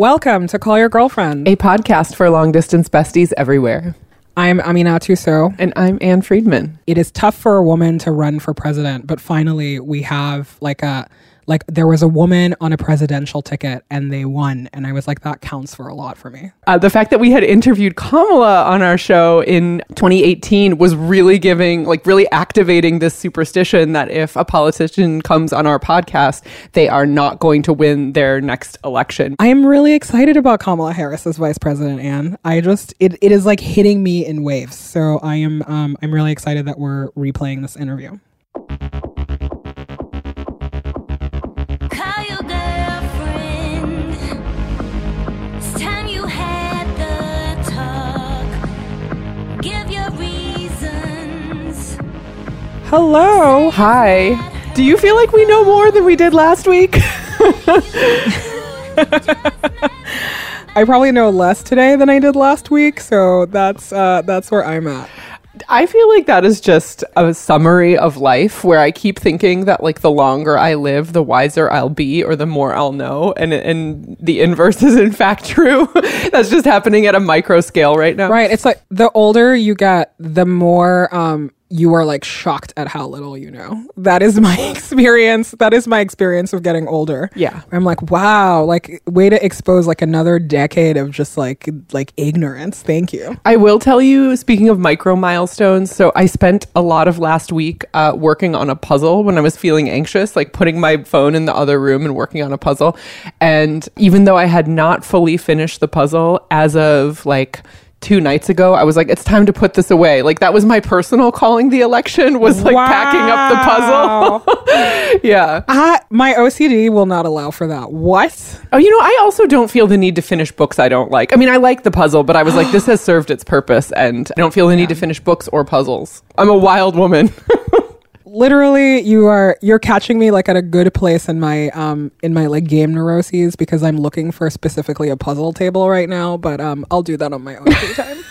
Welcome to Call Your Girlfriend. a podcast for long distance besties everywhere. I'm Aminatou Sow. And I'm Ann Friedman. It is tough for a woman to run for president, but finally we have like a like there was a woman on a presidential ticket and they won and I was like that counts for a lot for me. Uh, the fact that we had interviewed Kamala on our show in 2018 was really giving, like, really activating this superstition that if a politician comes on our podcast, they are not going to win their next election. I am really excited about Kamala Harris as vice president and I just it, it is like hitting me in waves. So I am um I'm really excited that we're replaying this interview. Hello. Hi. Do you feel like we know more than we did last week? I probably know less today than I did last week, so that's uh that's where I'm at. I feel like that is just a summary of life where I keep thinking that like the longer I live, the wiser I'll be or the more I'll know. And and the inverse is in fact true. That's just happening at a micro scale right now. Right. It's like the older you get, the more um you are like shocked at how little you know. That is my experience. That is my experience of getting older. Yeah. I'm like, wow, like way to expose like another decade of just like like ignorance. Thank you. I will tell you, speaking of micro milestones, so I spent a lot of last week uh, working on a puzzle when I was feeling anxious, like putting my phone in the other room and working on a puzzle. And even though I had not fully finished the puzzle as of like two nights ago, I was like, it's time to put this away. Like that was my personal calling the election was like packing up the puzzle. yeah. I, my OCD will not allow for that. What? Oh, you know, I also don't feel the need to finish books I don't like. I mean, I like the puzzle, but I was like, this has served its purpose, and I don't feel the need to finish books or puzzles. I'm a wild woman. literally you are you're catching me like at a good place in my um in my like game neuroses because i'm looking for specifically a puzzle table right now but um i'll do that on my own free time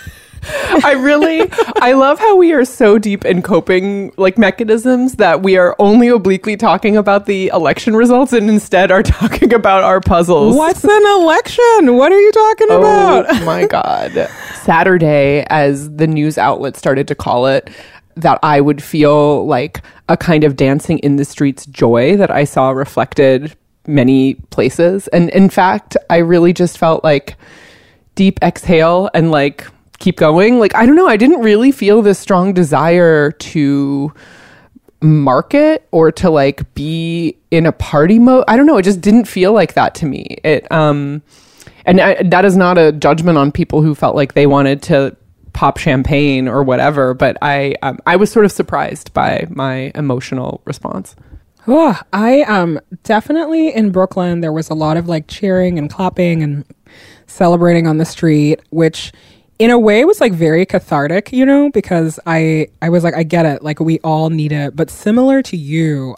I really, I love how we are so deep in coping like mechanisms that we are only obliquely talking about the election results and instead are talking about our puzzles. what's an election what are you talking about Oh my God. Saturday, as the news outlet started to call it, that I would feel like a kind of dancing in the streets joy that I saw reflected many places. And in fact, I really just felt like deep exhale and like keep going. Like, I don't know, I didn't really feel this strong desire to market or to like be in a party mode. I don't know, it just didn't feel like that to me. It um and I, that is not a judgment on people who felt like they wanted to pop champagne or whatever, but I um, I was sort of surprised by my emotional response. Oh, I um definitely in Brooklyn there was a lot of like cheering and clapping and celebrating on the street, which in a way was like very cathartic, you know, because I I was like I get it, like we all need it, but similar to you,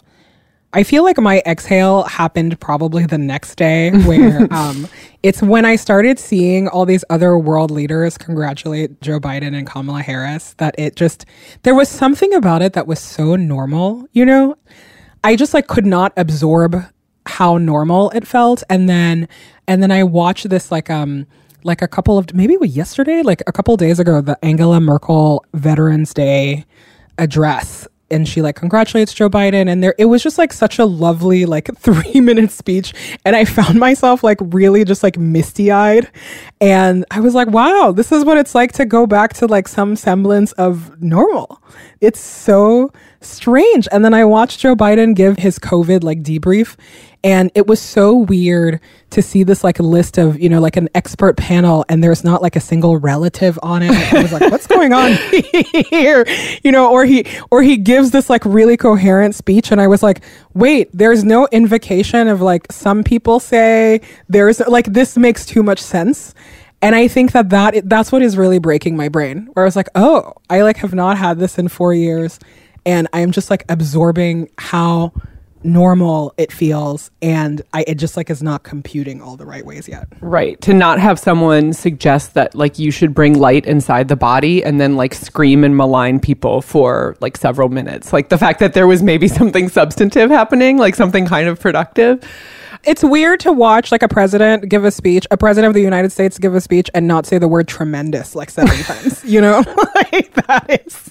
I feel like my exhale happened probably the next day where um it's when I started seeing all these other world leaders congratulate Joe Biden and Kamala Harris that it just there was something about it that was so normal, you know? I just like could not absorb how normal it felt and then and then I watched this like um like a couple of maybe it yesterday like a couple days ago the Angela Merkel Veterans Day address and she like congratulates Joe Biden and there it was just like such a lovely like 3 minute speech and I found myself like really just like misty-eyed and I was like wow this is what it's like to go back to like some semblance of normal. It's so strange and then I watched Joe Biden give his covid like debrief and it was so weird to see this like list of you know like an expert panel and there's not like a single relative on it. I was like what's going on here? You know or he or he gives this like really coherent speech and i was like wait there's no invocation of like some people say there's like this makes too much sense. And i think that that that's what is really breaking my brain where i was like oh i like have not had this in four years and i'm just like absorbing how normal it feels and I it just like is not computing all the right ways yet. Right. To not have someone suggest that like you should bring light inside the body and then like scream and malign people for like several minutes. Like the fact that there was maybe something substantive happening, like something kind of productive. It's weird to watch like a president give a speech, a president of the United States give a speech and not say the word tremendous like seven times. You know, like that is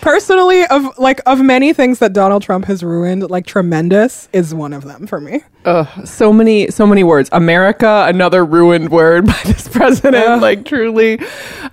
personally of like of many things that Donald Trump has ruined. Like tremendous is one of them for me. Ugh, so many, so many words. America, another ruined word by this president. Like truly,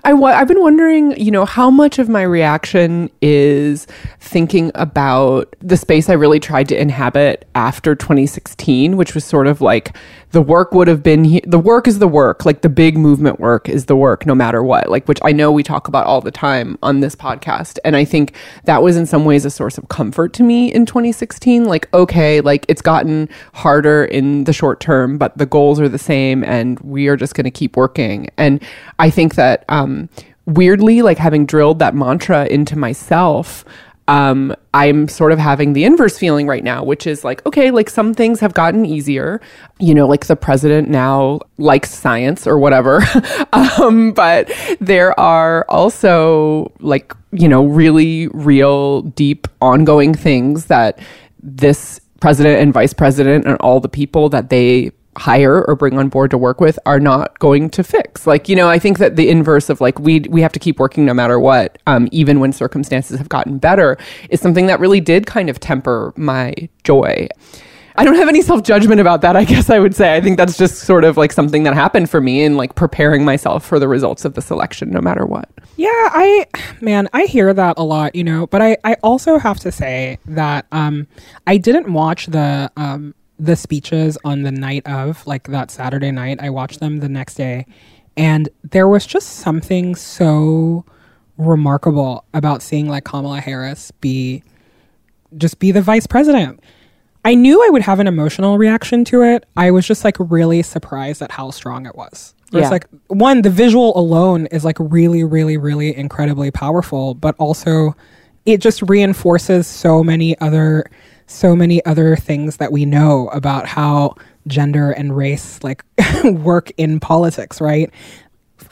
I wa- I've been wondering, you know, how much of my reaction is thinking about the space I really tried to inhabit after 2016, which was sort of like the work would have been he- the work is the work, like the big movement work is the work, no matter what. Like which I know we talk about all the time on this podcast, and I think that was in some ways a source of comfort to me in 2016. Like okay, like it's gotten harder in the short term, but the goals are the same, and we are just going to keep working. And I think that um, weirdly, like having drilled that mantra into myself um, I'm sort of having the inverse feeling right now, which is like, okay, like some things have gotten easier. You know, like the president now likes science or whatever. um, but there are also like, you know, really real, deep, ongoing things that this president and vice president and all the people that they hire or bring on board to work with are not going to fix. Like, you know, I think that the inverse of like we we have to keep working no matter what, um, even when circumstances have gotten better, is something that really did kind of temper my joy. I don't have any self judgment about that, I guess I would say. I think that's just sort of like something that happened for me in like preparing myself for the results of this election, no matter what. Yeah, I man, I hear that a lot, you know, but I I also have to say that um I didn't watch the um the speeches on the night of like that Saturday night. I watched them the next day and there was just something so remarkable about seeing like Kamala Harris be just be the vice president. I knew I would have an emotional reaction to it. I was just like really surprised at how strong it was. It's Yeah. like one, the visual alone is like really, really, really incredibly powerful, but also it just reinforces so many other so many other things that we know about how gender and race like work in politics, right?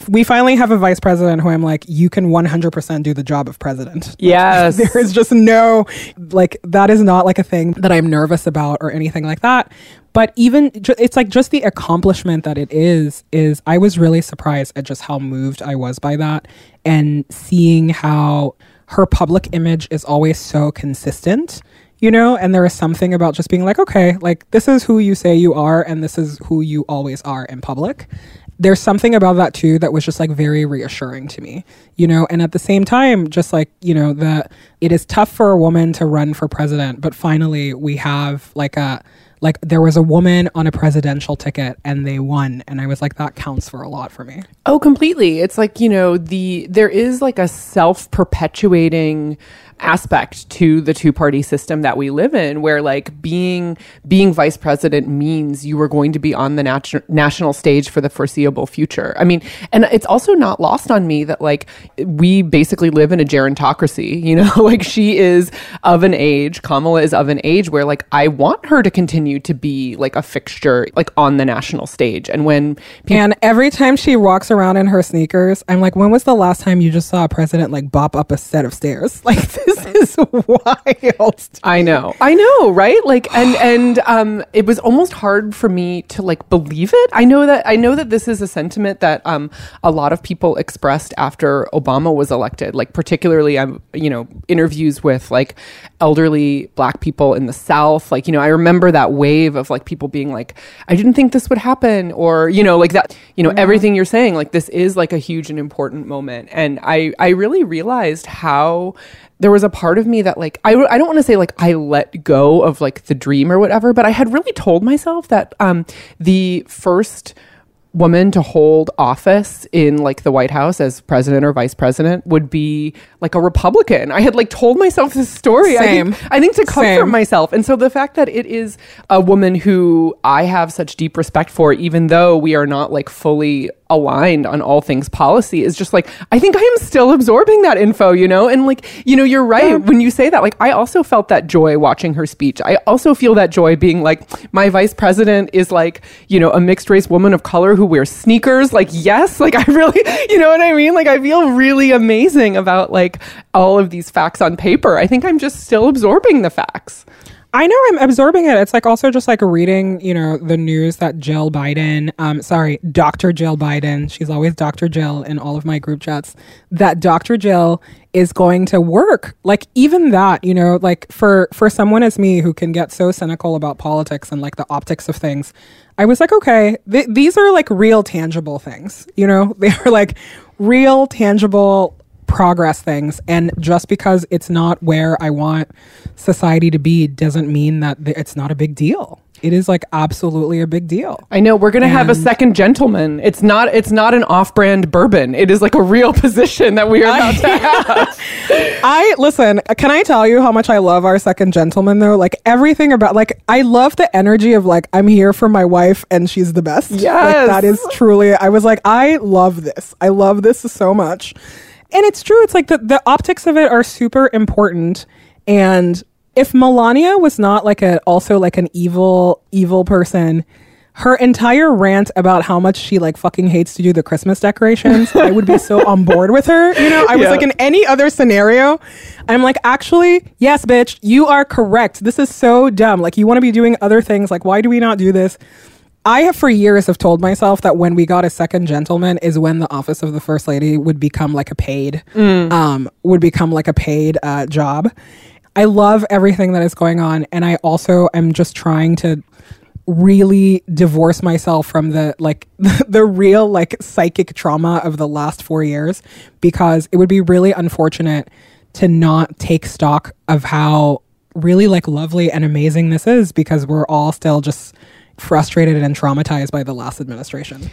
We finally have a vice president who I'm like, you can 100% do the job of president. Yes. there is just no like that is not like a thing that I'm nervous about or anything like that. But even it's like just the accomplishment that it is is I was really surprised at just how moved I was by that and seeing how her public image is always so consistent. You know, and there is something about just being like, okay, like this is who you say you are, and this is who you always are in public. There's something about that too that was just like very reassuring to me you know? And at the same time just like you know that it is tough for a woman to run for president but finally we have like a like there was a woman on a presidential ticket and they won and i was like that counts for a lot for me. Oh, completely. It's like, you know, the there is like a self-perpetuating aspect to the two-party system that we live in where like being being vice president means you are going to be on the natu- national stage for the foreseeable future. I mean, and it's also not lost on me that like we basically live in a gerontocracy, you know? like she is of an age, Kamala is of an age where like I want her to continue to be like a fixture like on the national stage. And when people and every time she walks around in her sneakers i'm like when was the last time you just saw a president like bop up a set of stairs like this is wild I know. I know, right? Like and and um it was almost hard for me to like believe it. I know that I know that this is a sentiment that um a lot of people expressed after Obama was elected. Like particularly I'm you know, interviews with like elderly black people in the South. Like, you know, I remember that wave of like people being like, I didn't think this would happen or, you know, like that, you know, everything you're saying, like this is like a huge and important moment. And I I really realized how there was a part of me that like I, I don't want to say like I let go of like the dream or whatever, but I had really told myself that um the first woman to hold office in like the White House as president or vice president would be like a Republican. I had like told myself this story. I Same. think, I think to comfort Same. myself. And so the fact that it is a woman who I have such deep respect for, even though we are not like fully aligned on all things policy, is just like, I think I am still absorbing that info, you know? And like, you know, you're right when you say that. Like, I also felt that joy watching her speech. I also feel that joy being like, my vice president is like, you know, a mixed race woman of color who wears sneakers. Like, yes, like I really, you know what I mean? Like, I feel really amazing about like all of these facts on paper. I think I'm just still absorbing the facts. I know I'm absorbing it. It's like also just like reading, you know, the news that Jill Biden, um, sorry, Dr. Jill Biden, she's always Dr. Jill in all of my group chats, that Dr. Jill is going to work. Like even that, you know, like for for someone as me who can get so cynical about politics and like the optics of things, I was like, okay, th- these are like real tangible things, you know? They are like real tangible progress things and just because it's not where i want society to be doesn't mean that it's not a big deal it is like absolutely a big deal I know we're gonna have a second gentleman. It's not. It's not an off-brand bourbon. It is like a real position that we are about to have. i listen can i tell you how much i love our second gentleman though like everything about like i love the energy of like i'm here for my wife and she's the best like Yes. that is truly i was like i love this i love this so much and it's true it's like the, the optics of it are super important. And if melania was not like a also like an evil evil person her entire rant about how much she like fucking hates to do the christmas decorations i would be so on board with her you know? I was Yeah. like in any other scenario i'm like actually yes bitch you are correct. This is so dumb. Like you want to be doing other things. Like why do we not do this I have for years have told myself that when we got a second gentleman is when the office of the first lady would become like a paid, um, would become like a paid uh, job. I love everything that is going on, and I also am just trying to really divorce myself from the like the real like psychic trauma of the last four years because it would be really unfortunate to not take stock of how really like lovely and amazing this is because we're all still just frustrated and traumatized by the last administration.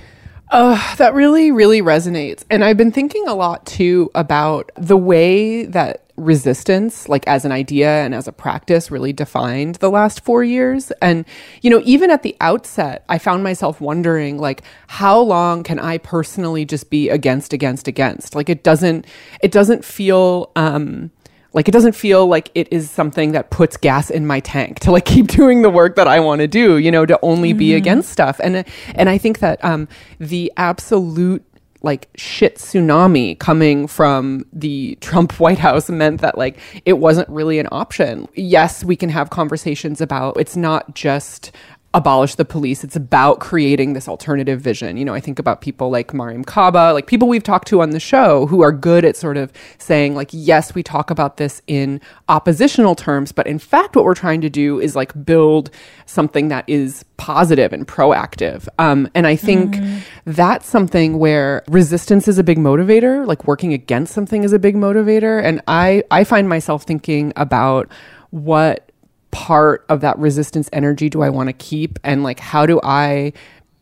Uh, that really, really resonates. And I've been thinking a lot too about the way that resistance, like as an idea and as a practice, really defined the last four years. And, you know, even at the outset, I found myself wondering, like, how long can I personally just be against, against, against? Like, it doesn't, it doesn't feel, um, like it doesn't feel like it is something that puts gas in my tank to like keep doing the work that I want to do, you know, to only be against stuff. And and I think that um the absolute like shit tsunami coming from the Trump White House meant that like it wasn't really an option. Yes, we can have conversations about it's not just abolish the police. It's about creating this alternative vision. You know, I think about people like Mariame Kaba, like people we've talked to on the show who are good at sort of saying, like, yes, we talk about this in oppositional terms, but in fact, what we're trying to do is like build something that is positive and proactive. Um, and I think that's something where resistance is a big motivator, like working against something is a big motivator. And I, I find myself thinking about what part of that resistance energy do I want to keep and like how do I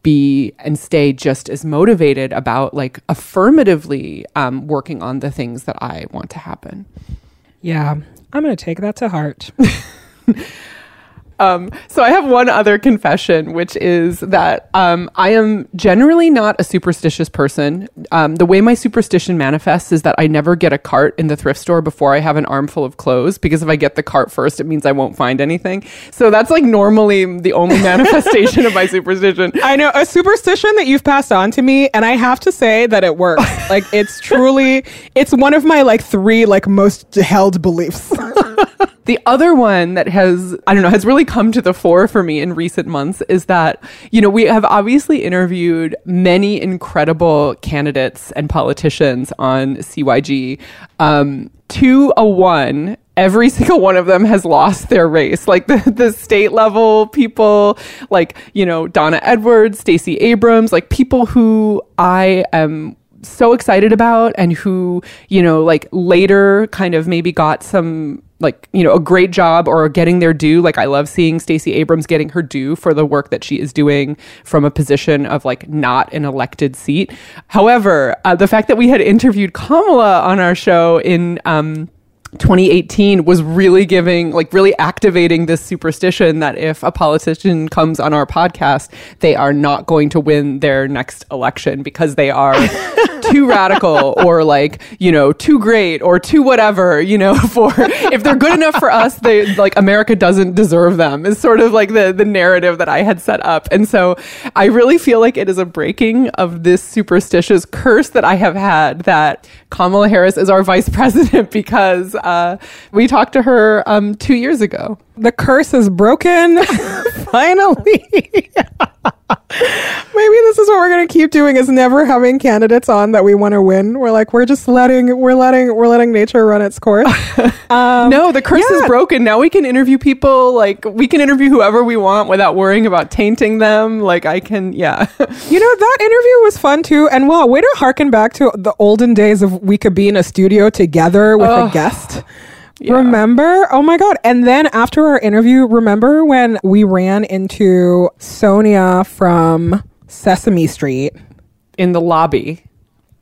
be and stay just as motivated about like affirmatively um, working on the things that I want to happen. Yeah, I'm going to take that to heart. Um, so I have one other confession, which is that um, I am generally not a superstitious person. Um, the way my superstition manifests is that I never get a cart in the thrift store before I have an armful of clothes because if I get the cart first, it means I won't find anything. So that's like normally the only manifestation of my superstition. I know a superstition that you've passed on to me, and I have to say that it works. like it's truly, it's one of my like three like most held beliefs. The other one that has, I don't know, has really come to the fore for me in recent months is that, you know, we have obviously interviewed many incredible candidates and politicians on CYG. Um, to a one, every single one of them has lost their race. Like the, the state level people, like, you know, Donna Edwards, Stacey Abrams, like people who I am so excited about and who, you know, like later kind of maybe got some like, you know, a great job or getting their due. Like I love seeing Stacey Abrams getting her due for the work that she is doing from a position of like not an elected seat. However, uh, the fact that we had interviewed Kamala on our show in um 2018 was really giving, like, really activating this superstition that if a politician comes on our podcast, they are not going to win their next election because they are too radical or like, you know, too great or too whatever, you know, for if they're good enough for us, they like America doesn't deserve them is sort of like the, the narrative that I had set up. And so I really feel like it is a breaking of this superstitious curse that I have had that Kamala Harris is our vice president because uh, we talked to her um, two years ago. The curse is broken. Finally. Maybe this is what we're gonna keep doing is never having candidates on that we want to win. We're like, we're just letting we're letting we're letting nature run its course. Um, no, the curse yeah. is broken. Now we can interview people like we can interview whoever we want without worrying about tainting them. Like I can, yeah. You know, that interview was fun too. And wow, way to harken back to the olden days of we could be in a studio together with a guest. Yeah. Remember? Oh my God. And then after our interview, remember when we ran into Sonia from Sesame Street In the lobby.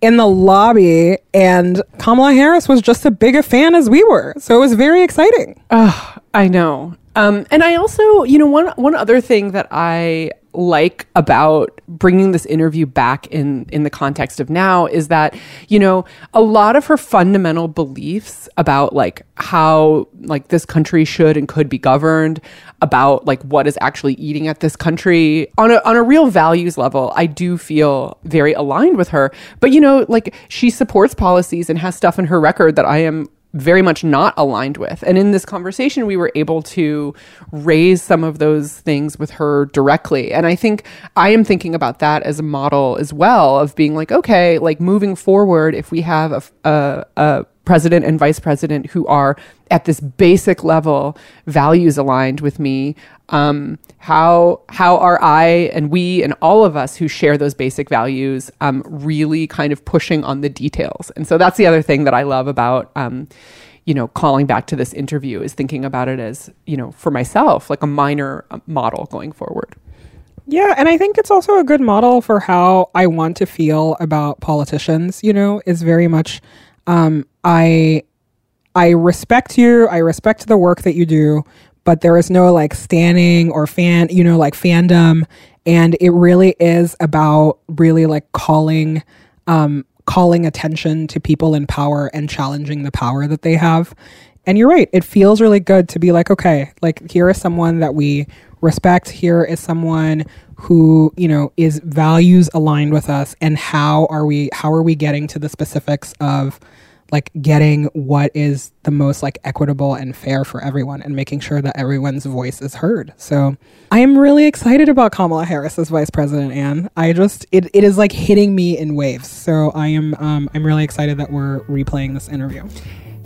in the lobby and Kamala Harris was just as big a fan as we were. So it was very exciting. Oh, I know. Um, and I also, you know, one one other thing that I like about bringing this interview back in in the context of now is that you know a lot of her fundamental beliefs about like how like this country should and could be governed about like what is actually eating at this country on a on a real values level I do feel very aligned with her. But you know like she supports policies and has stuff in her record that I am very much not aligned with. And in this conversation, we were able to raise some of those things with her directly. And I think I am thinking about that as a model as well of being like, okay, like moving forward, if we have a, a, a president and vice president who are at this basic level values aligned with me um, how how are I and we and all of us who share those basic values um, really kind of pushing on the details. And so that's the other thing that I love about um, you know calling back to this interview is thinking about it as you know for myself like a minor uh, model going forward. Yeah, and I think it's also a good model for how I want to feel about politicians, you know, is very much um I I respect you, I respect the work that you do, but there is no like standing or fan, you know, like fandom. And it really is about really like calling um calling attention to people in power and challenging the power that they have. And you're right, it feels really good to be like, okay, like here is someone that we respect, here is someone who, you know, is values aligned with us. And how are we how are we getting to the specifics of like getting what is the most like equitable and fair for everyone and making sure that everyone's voice is heard. So I am really excited about Kamala Harris as vice president, Ann. I just it, it is like hitting me in waves. So I am um, I'm really excited that we're replaying this interview.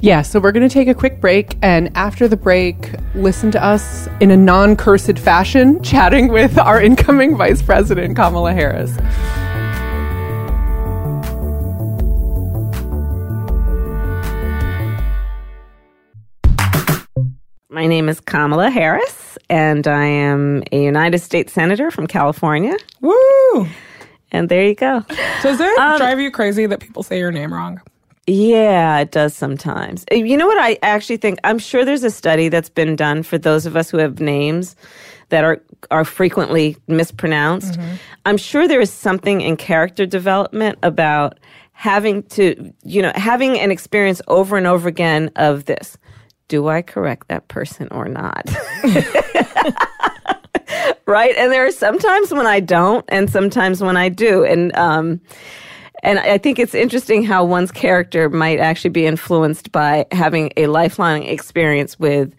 Yeah, so we're going to take a quick break. And after the break, listen to us in a non cursed fashion chatting with our incoming Vice President, Kamala Harris. My name is Kamala Harris, and I am a United States Senator from California. Woo! And there you go. So does it Um, drive you crazy that people say your name wrong? Yeah, it does sometimes. Uh, You know what I actually think? I'm sure there's a study that's been done for those of us who have names that are are frequently mispronounced. I'm sure there is something in character development about having to, you know, having an experience over and over again of this. Do I correct that person or not? right? And there are sometimes when I don't, and sometimes when I do. And um, and I think it's interesting how one's character might actually be influenced by having a lifelong experience with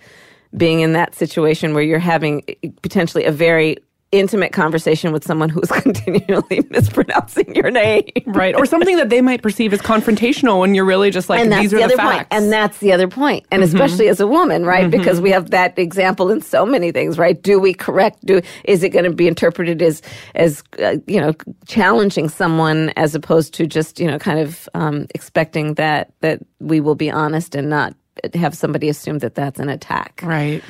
being in that situation where you're having potentially a very intimate conversation with someone who's continually mispronouncing your name. Right. Or something that they might perceive as confrontational when you're really just like, and these the are the facts. Mm-hmm. And that's the other point. And especially as a woman, right? Because we have that example in so many things, right? Do we correct? Do is it going to be interpreted as as uh, you know challenging someone as opposed to just you know kind of um, expecting that that we will be honest and not have somebody assume that that's an attack. Right.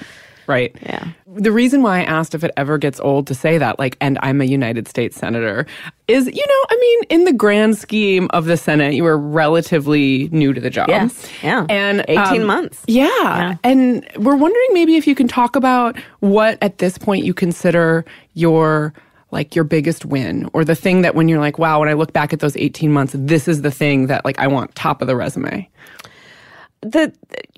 Right. Yeah. The reason why I asked if it ever gets old to say that, like, and I'm a United States Senator, is, you know, I mean, in the grand scheme of the Senate, you were relatively new to the job. Yes. Yeah. And 18 um, months. Yeah. And we're wondering maybe if you can talk about what at this point you consider your like your biggest win or the thing that when you're like, wow, when I look back at those 18 months, this is the thing that like I want top of the resume? the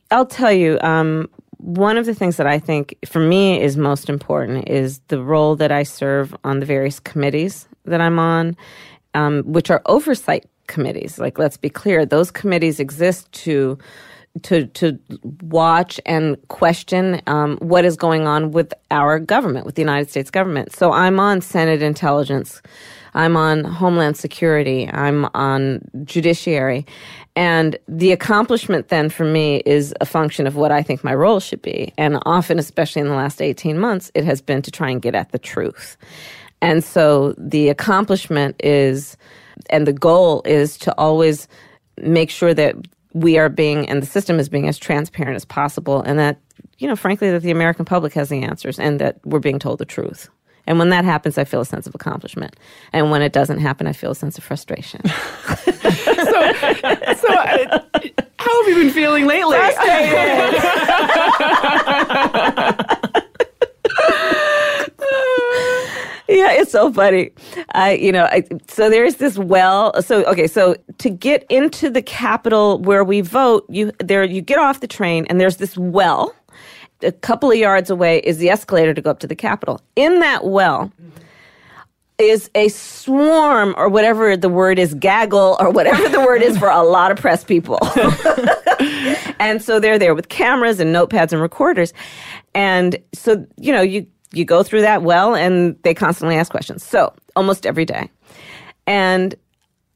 I'll tell you, um, one of the things that I think for me is most important is the role that I serve on the various committees that I'm on, um, which are oversight committees. Like, let's be clear, those committees exist to to to watch and question um, what is going on with our government, with the United States government. So I'm on Senate Intelligence, I'm on Homeland Security, I'm on Judiciary, and the accomplishment then for me is a function of what I think my role should be. And often, especially in the last 18 months, it has been to try and get at the truth. And so the accomplishment is, and the goal is to always make sure that we are being, and the system is being as transparent as possible, and that, you know, frankly, that the American public has the answers and that we're being told the truth. And when that happens, I feel a sense of accomplishment. And when it doesn't happen, I feel a sense of frustration. So, so uh, how have you been feeling lately? yeah, it's so funny. I, you know, I, so there's this well. So okay, so to get into the Capitol where we vote, you there you get off the train and there's this well. A couple of yards away is the escalator to go up to the Capitol. In that well is a swarm or whatever the word is, gaggle or whatever the word is for a lot of press people. and so they're there with cameras and notepads and recorders. And so, you know, you you go through that well and they constantly ask questions. So, almost every day. And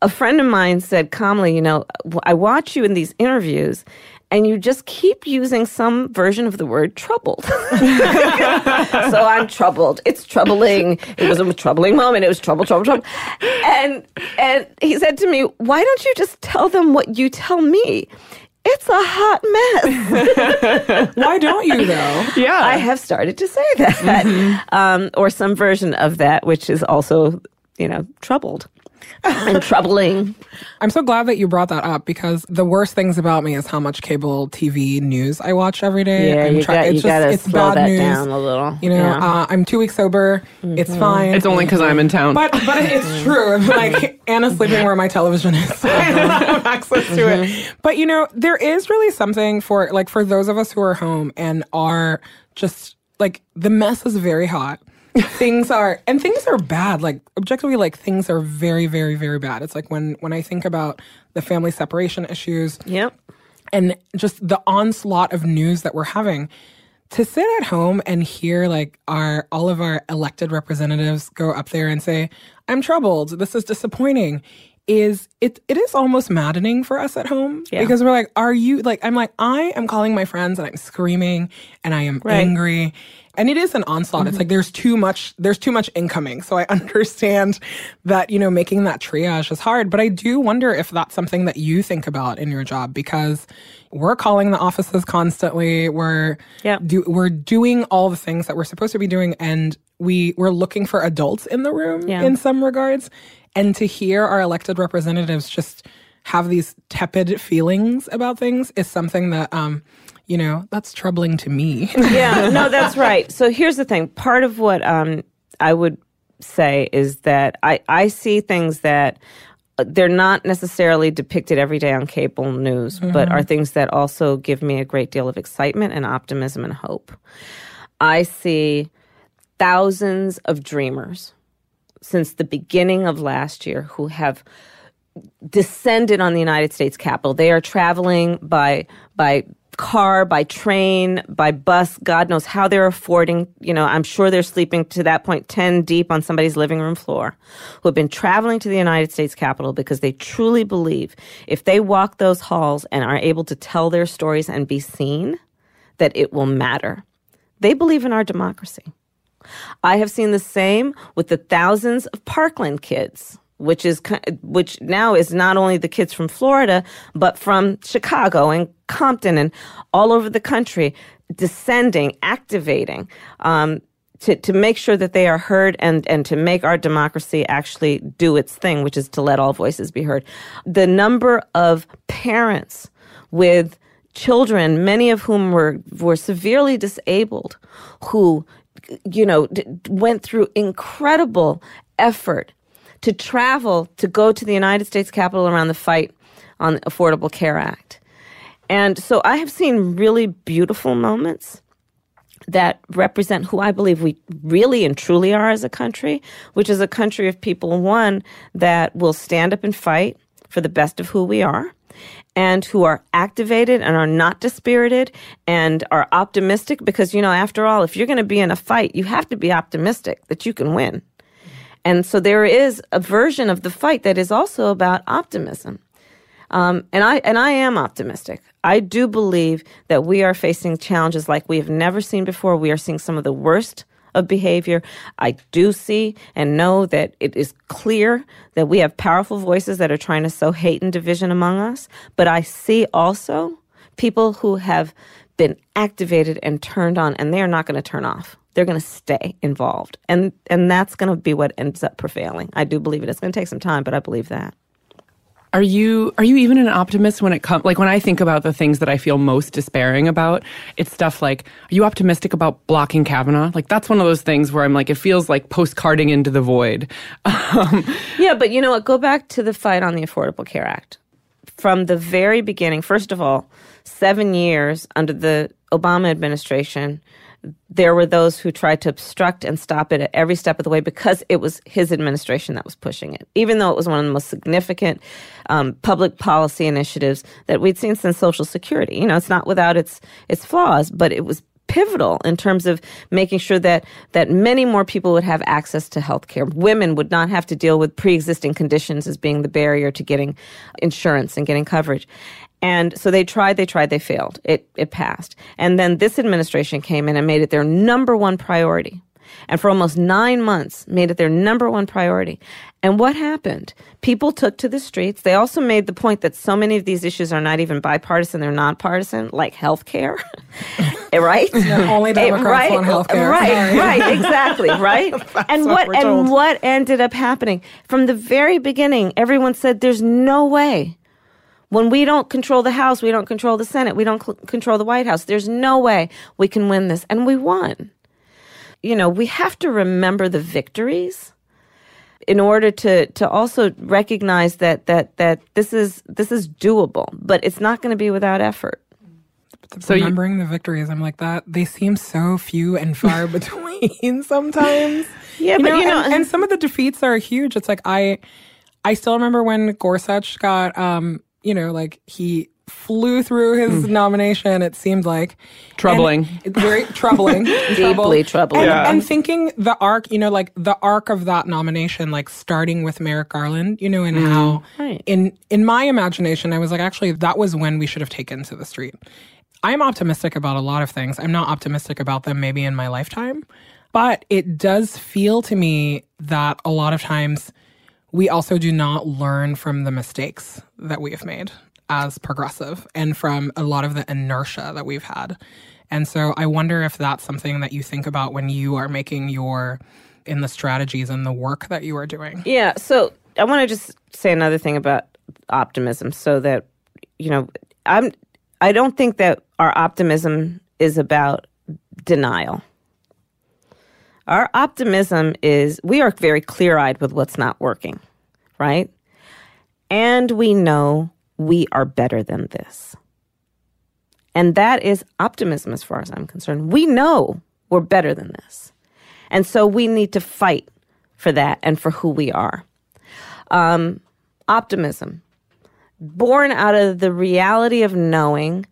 a friend of mine said calmly, you know, I watch you in these interviews and you just keep using some version of the word troubled. so I'm troubled. It's troubling. It was a troubling moment. It was trouble, trouble, trouble. And and he said to me, "Why don't you just tell them what you tell me?" It's a hot mess. Why don't you though? Yeah. I have started to say that, um, or some version of that, which is also, you know, troubled and troubling. I'm so glad that you brought that up because the worst things about me is how much cable TV news I watch every day. Yeah, I'm you, try- got, it's you just- gotta it's slow bad that news. down a little. You know, Yeah. Mm-hmm. uh, I'm two weeks sober. It's fine. it's only because I'm in town. But but it's true. Like Anna's sleeping where my television is. So I don't have access to Mm-hmm. it. But you know, there is really something for like for those of us who are home and are just like the mess is very hot. Things are and things are bad. Like objectively, like things are very, very, very bad. It's like when when I think about the family separation issues Yep. and just the onslaught of news that we're having to sit at home and hear like our all of our elected representatives go up there and say i'm troubled this is disappointing is it it is almost maddening for us at home Yeah. because we're like are you like i'm like i am calling my friends and i'm screaming and i am Right. angry and it is an onslaught it's mm-hmm. like there's too much there's too much incoming so i understand that you know making that triage is hard but i do wonder if that's something that you think about in your job because we're calling the offices constantly we're yeah. do, we're doing all the things that we're supposed to be doing and we we're looking for adults in the room Yeah. in some regards and to hear our elected representatives just have these tepid feelings about things is something that um you know that's troubling to me yeah, no, that's right. So here's the thing. Part of what um, I would say is that I, I see things that uh, they're not necessarily depicted every day on cable news, but are things that also give me a great deal of excitement and optimism and hope. I see thousands of dreamers since the beginning of last year who have descended on the United States Capitol. They are traveling by by car, by train, by bus. God knows how they're affording. You know, I'm sure they're sleeping to that point ten deep on somebody's living room floor. Who have been traveling to the United States Capitol because they truly believe if they walk those halls and are able to tell their stories and be seen, that it will matter. They believe in our democracy. I have seen the same with the thousands of Parkland kids, which is which now is not only the kids from Florida, but from Chicago and Compton and all over the country, descending, activating. Um, to, to make sure that they are heard and, and to make our democracy actually do its thing, which is to let all voices be heard. The number of parents with children, many of whom were, were severely disabled, who you know, d- went through incredible effort to travel to go to the United States Capitol around the fight on the Affordable Care Act. And so I have seen really beautiful moments that represent who I believe we really and truly are as a country, which is a country of people, one, that will stand up and fight for the best of who we are, and who are activated and are not dispirited and are optimistic because, you know, after all, if you're going to be in a fight, you have to be optimistic that you can win. And so there is a version of the fight that is also about optimism. Um, and I and I am optimistic. I do believe that we are facing challenges like we have never seen before. We are seeing some of the worst of behavior. I do see and know that it is clear that we have powerful voices that are trying to sow hate and division among us. But I see also people who have been activated and turned on, and they are not going to turn off. They're going to stay involved, and and that's going to be what ends up prevailing. I do believe it. It's going to take some time, but I believe that. Are you are you even an optimist when it comes like when I think about the things that I feel most despairing about? It's stuff like are you optimistic about blocking Kavanaugh? Like that's one of those things where I'm like it feels like postcarding into the void. Um, Yeah, but you know what? Go back to the fight on the Affordable Care Act. From the very beginning, first of all, seven years under the Obama administration, there were those who tried to obstruct and stop it at every step of the way because it was his administration that was pushing it. Even though it was one of the most significant um, public policy initiatives that we'd seen since Social Security. You know, it's not without its its flaws, but it was pivotal in terms of making sure that that many more people would have access to health care. Women would not have to deal with pre-existing conditions as being the barrier to getting insurance and getting coverage. And so they tried, they tried, they failed. It it passed. And then this administration came in and made it their number one priority. And for almost nine months, made it their number one priority. And what happened? People took to the streets. They also made the point that so many of these issues are not even bipartisan, they're nonpartisan, like health care. right? only Eh, Democrats right, want healthcare. Right, Sorry. right, exactly, right. and what what, and what ended up happening from the very beginning? Everyone said, "There's no way." When we don't control the House, we don't control the Senate, we don't cl- control the White House. There's no way we can win this, and we won. You know, we have to remember the victories in order to to also recognize that that that this is this is doable, but it's not going to be without effort. So you- remembering the victories, I'm like that. They seem so few and far between sometimes. Yeah, but you know- and, and some of the defeats are huge. It's like I, I still remember when Gorsuch got, um, you know, like he flew through his hmm. nomination. It seemed like Troubling. And very troubling, Deeply troubling. And, Yeah. and thinking the arc, you know, like the arc of that nomination, like starting with Merrick Garland, you know, and hmm. how Right. in in my imagination, I was like, actually, that was when we should have taken to the street. I'm optimistic about a lot of things. I'm not optimistic about them maybe in my lifetime, but it does feel to me that a lot of times we also do not learn from the mistakes that we have made as progressive and from a lot of the inertia that we've had. And so I wonder if that's something that you think about when you are making your in the strategies and the work that you are doing. Yeah. So I want to just say another thing about optimism so that, you know, I'm, I don't think that our optimism is about denial. Our optimism is we are very clear eyed with what's not working, right? And we know we are better than this. And that is optimism as far as I'm concerned. We know we're better than this. And so we need to fight for that and for who we are. Um, optimism, born out of the reality of knowing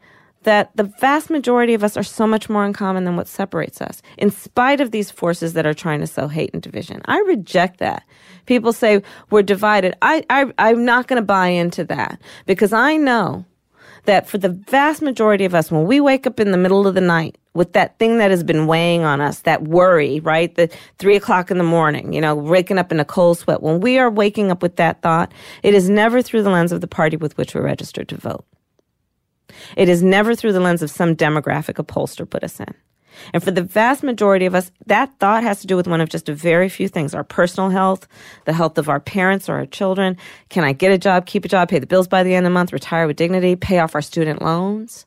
that the vast majority of us are so much more in common than what separates us, in spite of these forces that are trying to sow hate and division. I reject that. People say we're divided. I, I, I'm not going to buy into that because I know that for the vast majority of us, when we wake up in the middle of the night with that thing that has been weighing on us, that worry, right? The three o'clock in the morning, you know, waking up in a cold sweat. When we are waking up with that thought, it is never through the lens of the party with which we're registered to vote. It is never through the lens of some demographic a pollster put us in. And for the vast majority of us, that thought has to do with one of just a very few things our personal health, the health of our parents or our children. Can I get a job, keep a job, pay the bills by the end of the month, retire with dignity, pay off our student loans?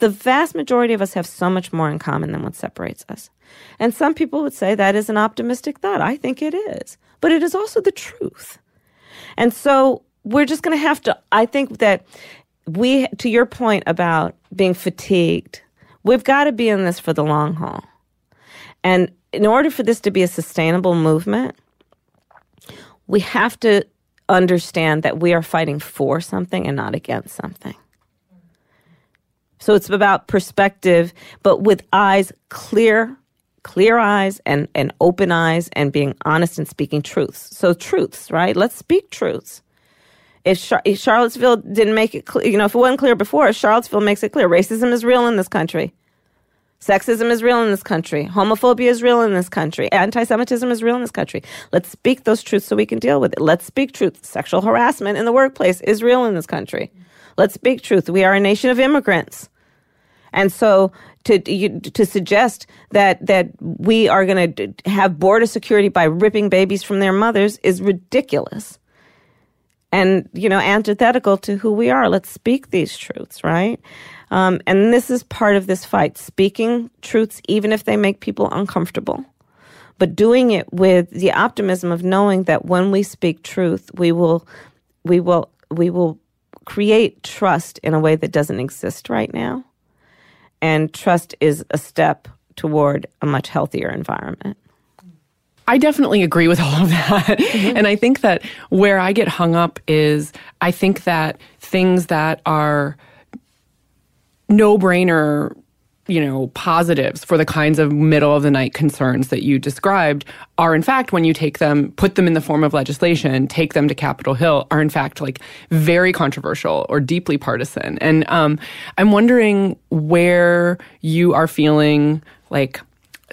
The vast majority of us have so much more in common than what separates us. And some people would say that is an optimistic thought. I think it is. But it is also the truth. And so we're just going to have to, I think that we, to your point about being fatigued, we've got to be in this for the long haul. And in order for this to be a sustainable movement, we have to understand that we are fighting for something and not against something. So it's about perspective, but with eyes clear, clear eyes and, and open eyes and being honest and speaking truths. So truths, right? Let's speak truths. If, Char- if Charlottesville didn't make it clear, you know, if it wasn't clear before, Charlottesville makes it clear. Racism is real in this country. Sexism is real in this country. Homophobia is real in this country. Anti Semitism is real in this country. Let's speak those truths so we can deal with it. Let's speak truth. Sexual harassment in the workplace is real in this country. Let's speak truth. We are a nation of immigrants. And so to you, to suggest that that we are going to have border security by ripping babies from their mothers is ridiculous. And you know, antithetical to who we are. Let's speak these truths, right? Um, and this is part of this fight: speaking truths, even if they make people uncomfortable, but doing it with the optimism of knowing that when we speak truth, we will, we will, we will create trust in a way that doesn't exist right now and trust is a step toward a much healthier environment. I definitely agree with all of that. And I think that where I get hung up is I think that things that are no brainer, you know, positives for the kinds of middle of the night concerns that you described are in fact when you take them, put them in the form of legislation, take them to Capitol Hill, are in fact like very controversial or deeply partisan. And um, I'm wondering where you are feeling like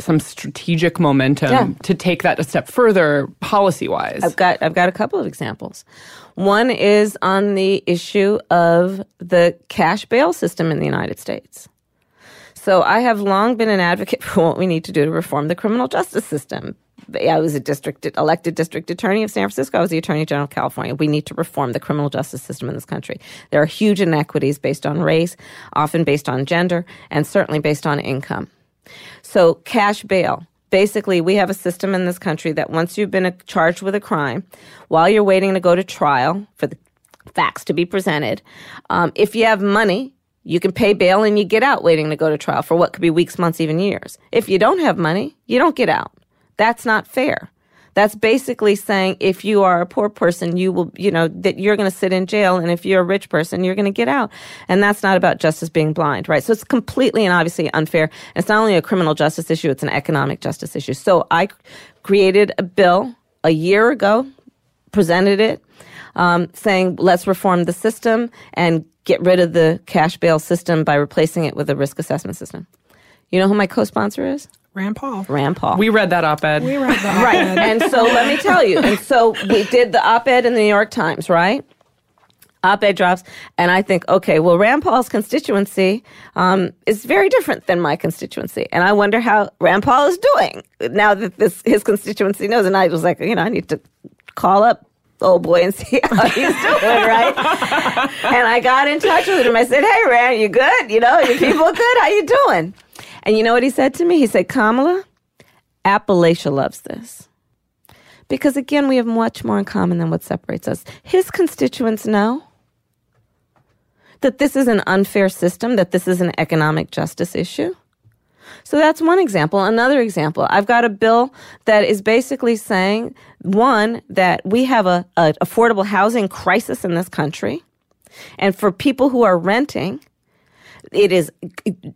some strategic momentum Yeah. to take that a step further policy wise. I've got I've got a couple of examples. One is on the issue of the cash bail system in the United States. So I have long been an advocate for what we need to do to reform the criminal justice system. I was a district elected district attorney of San Francisco. I was the attorney general of California. We need to reform the criminal justice system in this country. There are huge inequities based on race, often based on gender, and certainly based on income. So cash bail. Basically, we have a system in this country that once you've been charged with a crime, while you're waiting to go to trial for the facts to be presented, um, if you have money, you can pay bail and you get out waiting to go to trial for what could be weeks, months, even years. If you don't have money, you don't get out. That's not fair. That's basically saying if you are a poor person, you will, you know, that you're going to sit in jail. And if you're a rich person, you're going to get out. And that's not about justice being blind, right? So it's completely and obviously unfair. It's not only a criminal justice issue, it's an economic justice issue. So I created a bill a year ago, presented it, um, saying let's reform the system and get rid of the cash bail system by replacing it with a risk assessment system. You know who my co-sponsor is? Rand Paul. Rand Paul. we read that op ed. We read that. Right. and so let me tell you. And so we did the op ed in the New York Times, right? Op ed drops. And I think, okay, well, Rand Paul's constituency um, is very different than my constituency. And I wonder how Rand Paul is doing now that this his constituency knows. And I was like, you know, I need to call up old boy and see how he's doing, right? and I got in touch with him. I said, hey, Rand, you good? You know, your people good? How you doing? And you know what he said to me? He said, Kamala, Appalachia loves this. Because again, we have much more in common than what separates us. His constituents know that this is an unfair system, that this is an economic justice issue. So that's one example. Another example, I've got a bill that is basically saying one, that we have a, a affordable housing crisis in this country. And for people who are renting, it is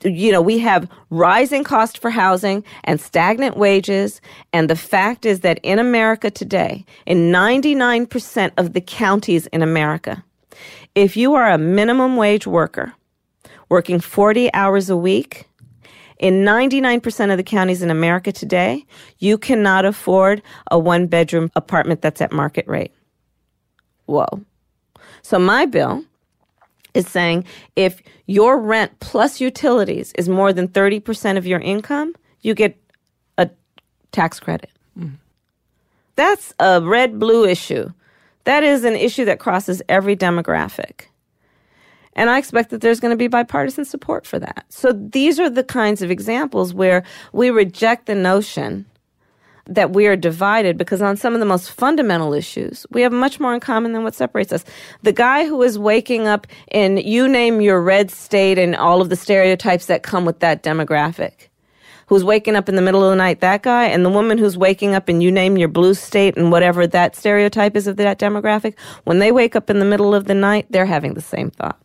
you know we have rising cost for housing and stagnant wages. And the fact is that in america today in 99% of the counties in america if you are a minimum wage worker working 40 hours a week in 99% of the counties in america today you cannot afford a one bedroom apartment that's at market rate. Whoa. So my bill is saying if your rent plus utilities is more than 30% of your income, you get a tax credit. That's a red blue issue. That is an issue that crosses every demographic. And I expect that there's going to be bipartisan support for that. So these are the kinds of examples where we reject the notion that we are divided because on some of the most fundamental issues, we have much more in common than what separates us. The guy who is waking up in you name your red state and all of the stereotypes that come with that demographic. Who's waking up in the middle of the night, that guy, and the woman who's waking up in you name your blue state and whatever that stereotype is of that demographic, when they wake up in the middle of the night, they're having the same thought.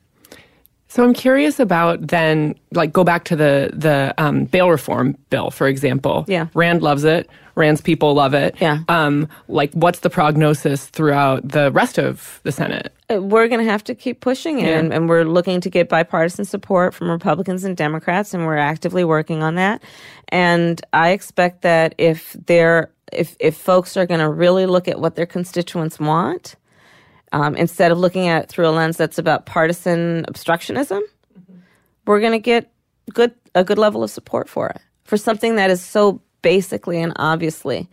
So I'm curious about then, like, go back to the the um, bail reform bill, for example. Yeah. Rand loves it. Rand's people love it. Yeah. Um, like, what's the prognosis throughout the rest of the Senate? Uh, we're going to have to keep pushing it, Yeah. and, and we're looking to get bipartisan support from Republicans and Democrats, and we're actively working on that. And I expect that if they're if if folks are going to really look at what their constituents want, um, instead of looking at it through a lens that's about partisan obstructionism, we're going to get good a good level of support for it for something that is so basically and obviously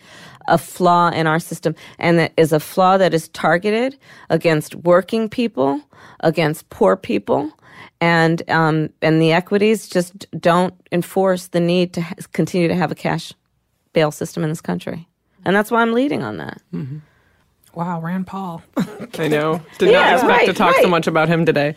a flaw in our system and that is a flaw that is targeted against working people against poor people and um, and the equities just don't enforce the need to ha- continue to have a cash bail system in this country. And that's why I'm leading on that. Wow, Rand Paul. I know. Did Yeah, not expect to right, talk so much about him today.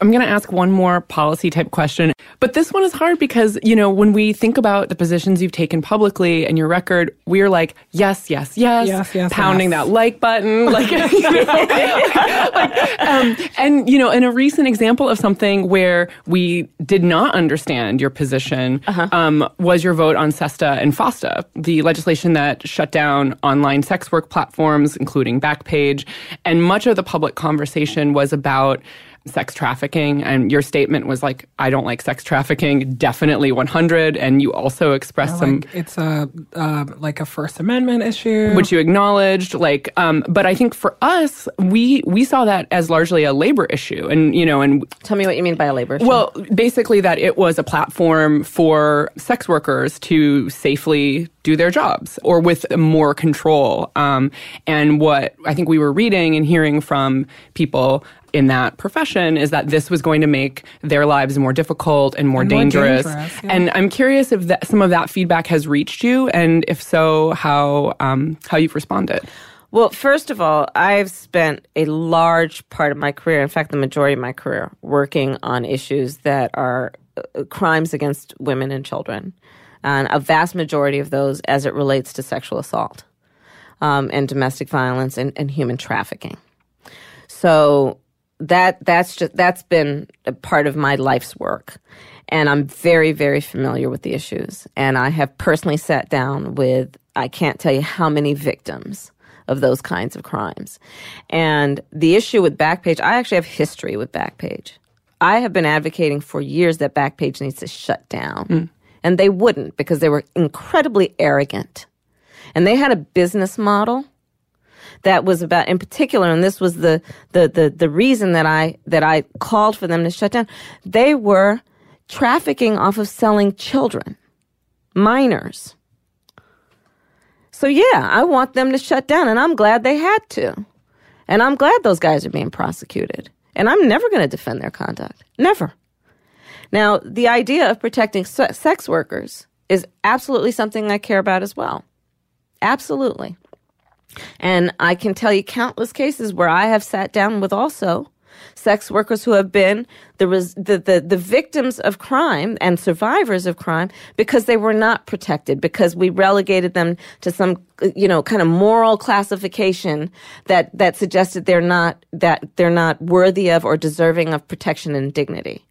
I'm going to ask one more policy type question, but this one is hard because, you know, when we think about the positions you've taken publicly and your record, we're like, yes, yes, yes, Yes, yes, pounding yes. that like button, like, you know, like, um, and, you know, in a recent example of something where we did not understand your position um, was your vote on SESTA and FOSTA, the legislation that shut down online sex work platforms, including Backpage. And much of the public conversation was about sex trafficking. And your statement was like, I don't like sex trafficking, definitely 100. And you also expressed some like it's a uh, like a First Amendment issue. which you acknowledged like um but i think for us we we saw that as largely a labor issue and you know and Tell me what you mean by a labor issue. well basically that it was a platform for sex workers to safely do their jobs or with more control um and what i think we were reading and hearing from people in that profession is that this was going to make their lives more difficult and more And more dangerous. dangerous, yeah. And I'm curious if that, some of that feedback has reached you, and if so, how um, how you've responded. Well, first of all, I've spent a large part of my career, in fact, the majority of my career, working on issues that are uh, crimes against women and children. And a vast majority of those as it relates to sexual assault um, and domestic violence and, and human trafficking. So that that's just that's been a part of my life's work. And i'm very very familiar with the issues. And i have personally sat down with i can't tell you how many victims of those kinds of crimes. And the issue with backpage i actually have history with backpage. I have been advocating for years that backpage needs to shut down. Hmm. And they wouldn't because they were incredibly arrogant. And they had a business model that was about in particular and this was the, the the the reason that I that I called for them to shut down they were trafficking off of selling children minors. So yeah I want them to shut down and I'm glad they had to. And I'm glad those guys are being prosecuted. And I'm never going to defend their conduct. Never. Now the idea of protecting sex workers is absolutely something I care about as well. Absolutely and I can tell you countless cases where I have sat down with also sex workers who have been the, res- the, the, the victims of crime and survivors of crime because they were not protected, because we relegated them to some, you know, kind of moral classification that, that suggested they're not, that they're not worthy of or deserving of protection and dignity.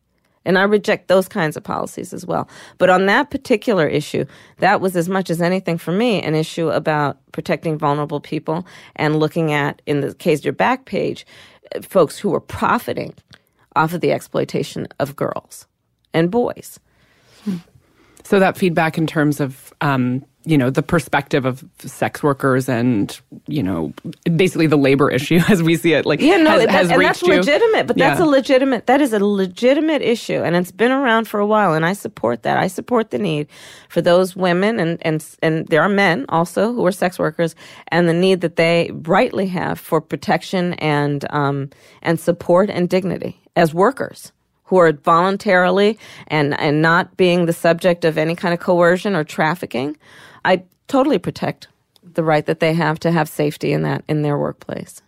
And I reject those kinds of policies as well. But on that particular issue, that was as much as anything for me an issue about protecting vulnerable people and looking at, in the case of your Backpage, folks who were profiting off of the exploitation of girls and boys. So that feedback in terms of um, you know the perspective of sex workers and you know basically the labor issue as we see it like Yeah, no, has, that- has and that's you. legitimate. But that's Yeah. a legitimate. That is a legitimate issue, and it's been around for a while. And I support that. I support the need for those women, and and and there are men also who are sex workers, and the need that they rightly have for protection and um and support and dignity as workers who are voluntarily and, and not being the subject of any kind of coercion or trafficking, I totally protect the right that they have to have safety in that in their workplace.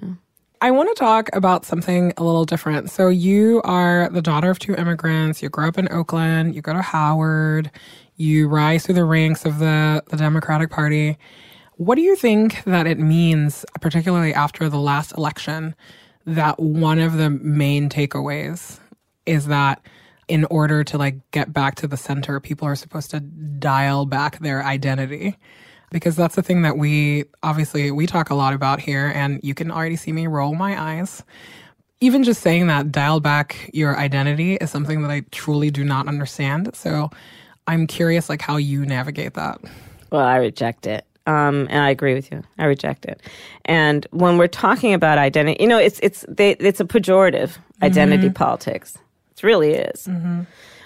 Yeah. I want to talk about something a little different. So, you are the daughter of two immigrants. You grew up in Oakland. You go to Howard. You rise through the ranks of the, the Democratic Party. What do you think that it means, particularly after the last election, that one of the main takeaways is that in order to like get back to the center, people are supposed to dial back their identity? because that's the thing that we obviously we talk a lot about here and you can already see me roll my eyes even just saying that dial back your identity is something that i truly do not understand so i'm curious like how you navigate that Well, I reject it. Um, and I agree with you. I reject it. And when we're talking about identity, you know, it's it's they, it's a pejorative identity politics. Really is.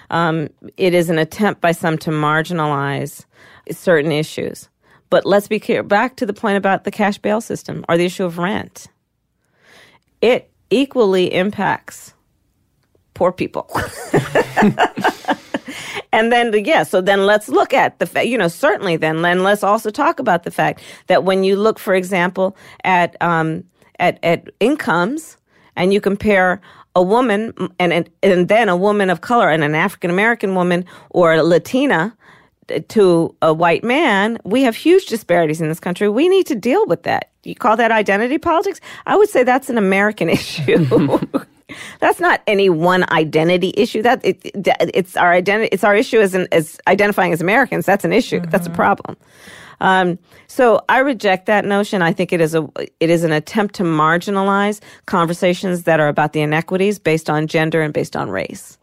Um, it is an attempt by some to marginalize certain issues. But let's be clear. Back to the point about the cash bail system or the issue of rent. It equally impacts poor people. And then, yeah, so then let's look at the fact, you know, certainly then, then let's also talk about the fact that when you look, for example, at, um, at, at incomes and you compare a woman and, and, and then a woman of color and an African American woman or a Latina to a white man, we have huge disparities in this country. We need to deal with that. You call that identity politics? I would say that's an American issue. that's not any one identity issue. That it, it- it's our identity. It's our issue as an, as identifying as Americans. That's an issue. That's a mm-hmm. problem. Um, so I reject that notion. I think it is a it is an attempt to marginalize conversations that are about the inequities based on gender and based on race.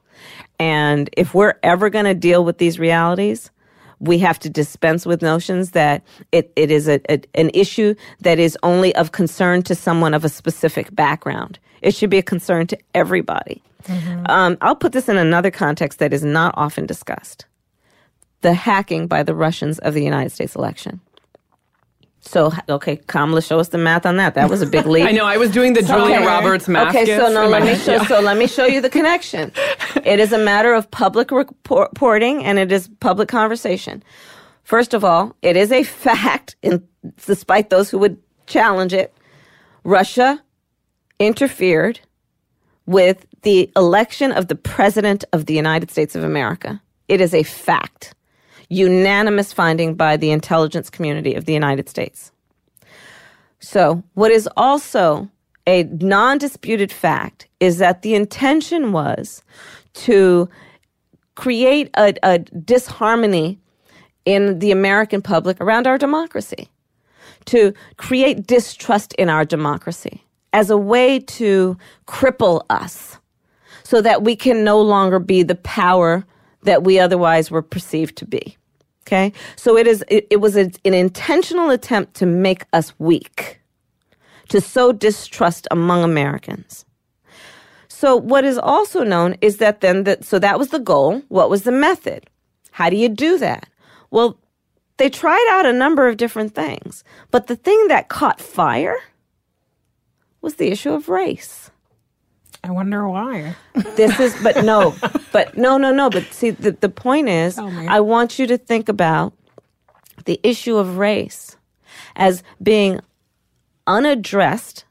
And if we're ever going to deal with these realities, we have to dispense with notions that it, it is a, a, an issue that is only of concern to someone of a specific background. It should be a concern to everybody. Um, I'll put this in another context that is not often discussed the hacking by the Russians of the United States election. So, okay, Kamala, show us the math on that. That was a big leap. I know. I was doing the Julia Okay. Roberts math. Okay, so skits no, let me show. Yeah. So let me show you the connection. it is a matter of public report- reporting, and it is public conversation. First of all, it is a fact, in, despite those who would challenge it. Russia interfered with the election of the president of the United States of America. It is a fact. Unanimous finding by the intelligence community of the United States. So, what is also a non disputed fact is that the intention was to create a, a disharmony in the American public around our democracy, to create distrust in our democracy as a way to cripple us so that we can no longer be the power that we otherwise were perceived to be. Okay? So it is it, it was a, an intentional attempt to make us weak, to sow distrust among Americans. So what is also known is that then that so that was the goal. What was the method? How do you do that? Well, they tried out a number of different things, but the thing that caught fire was the issue of race i wonder why. This is but no but no no no but see the, the point is i want you to think about the issue of race as being unaddressed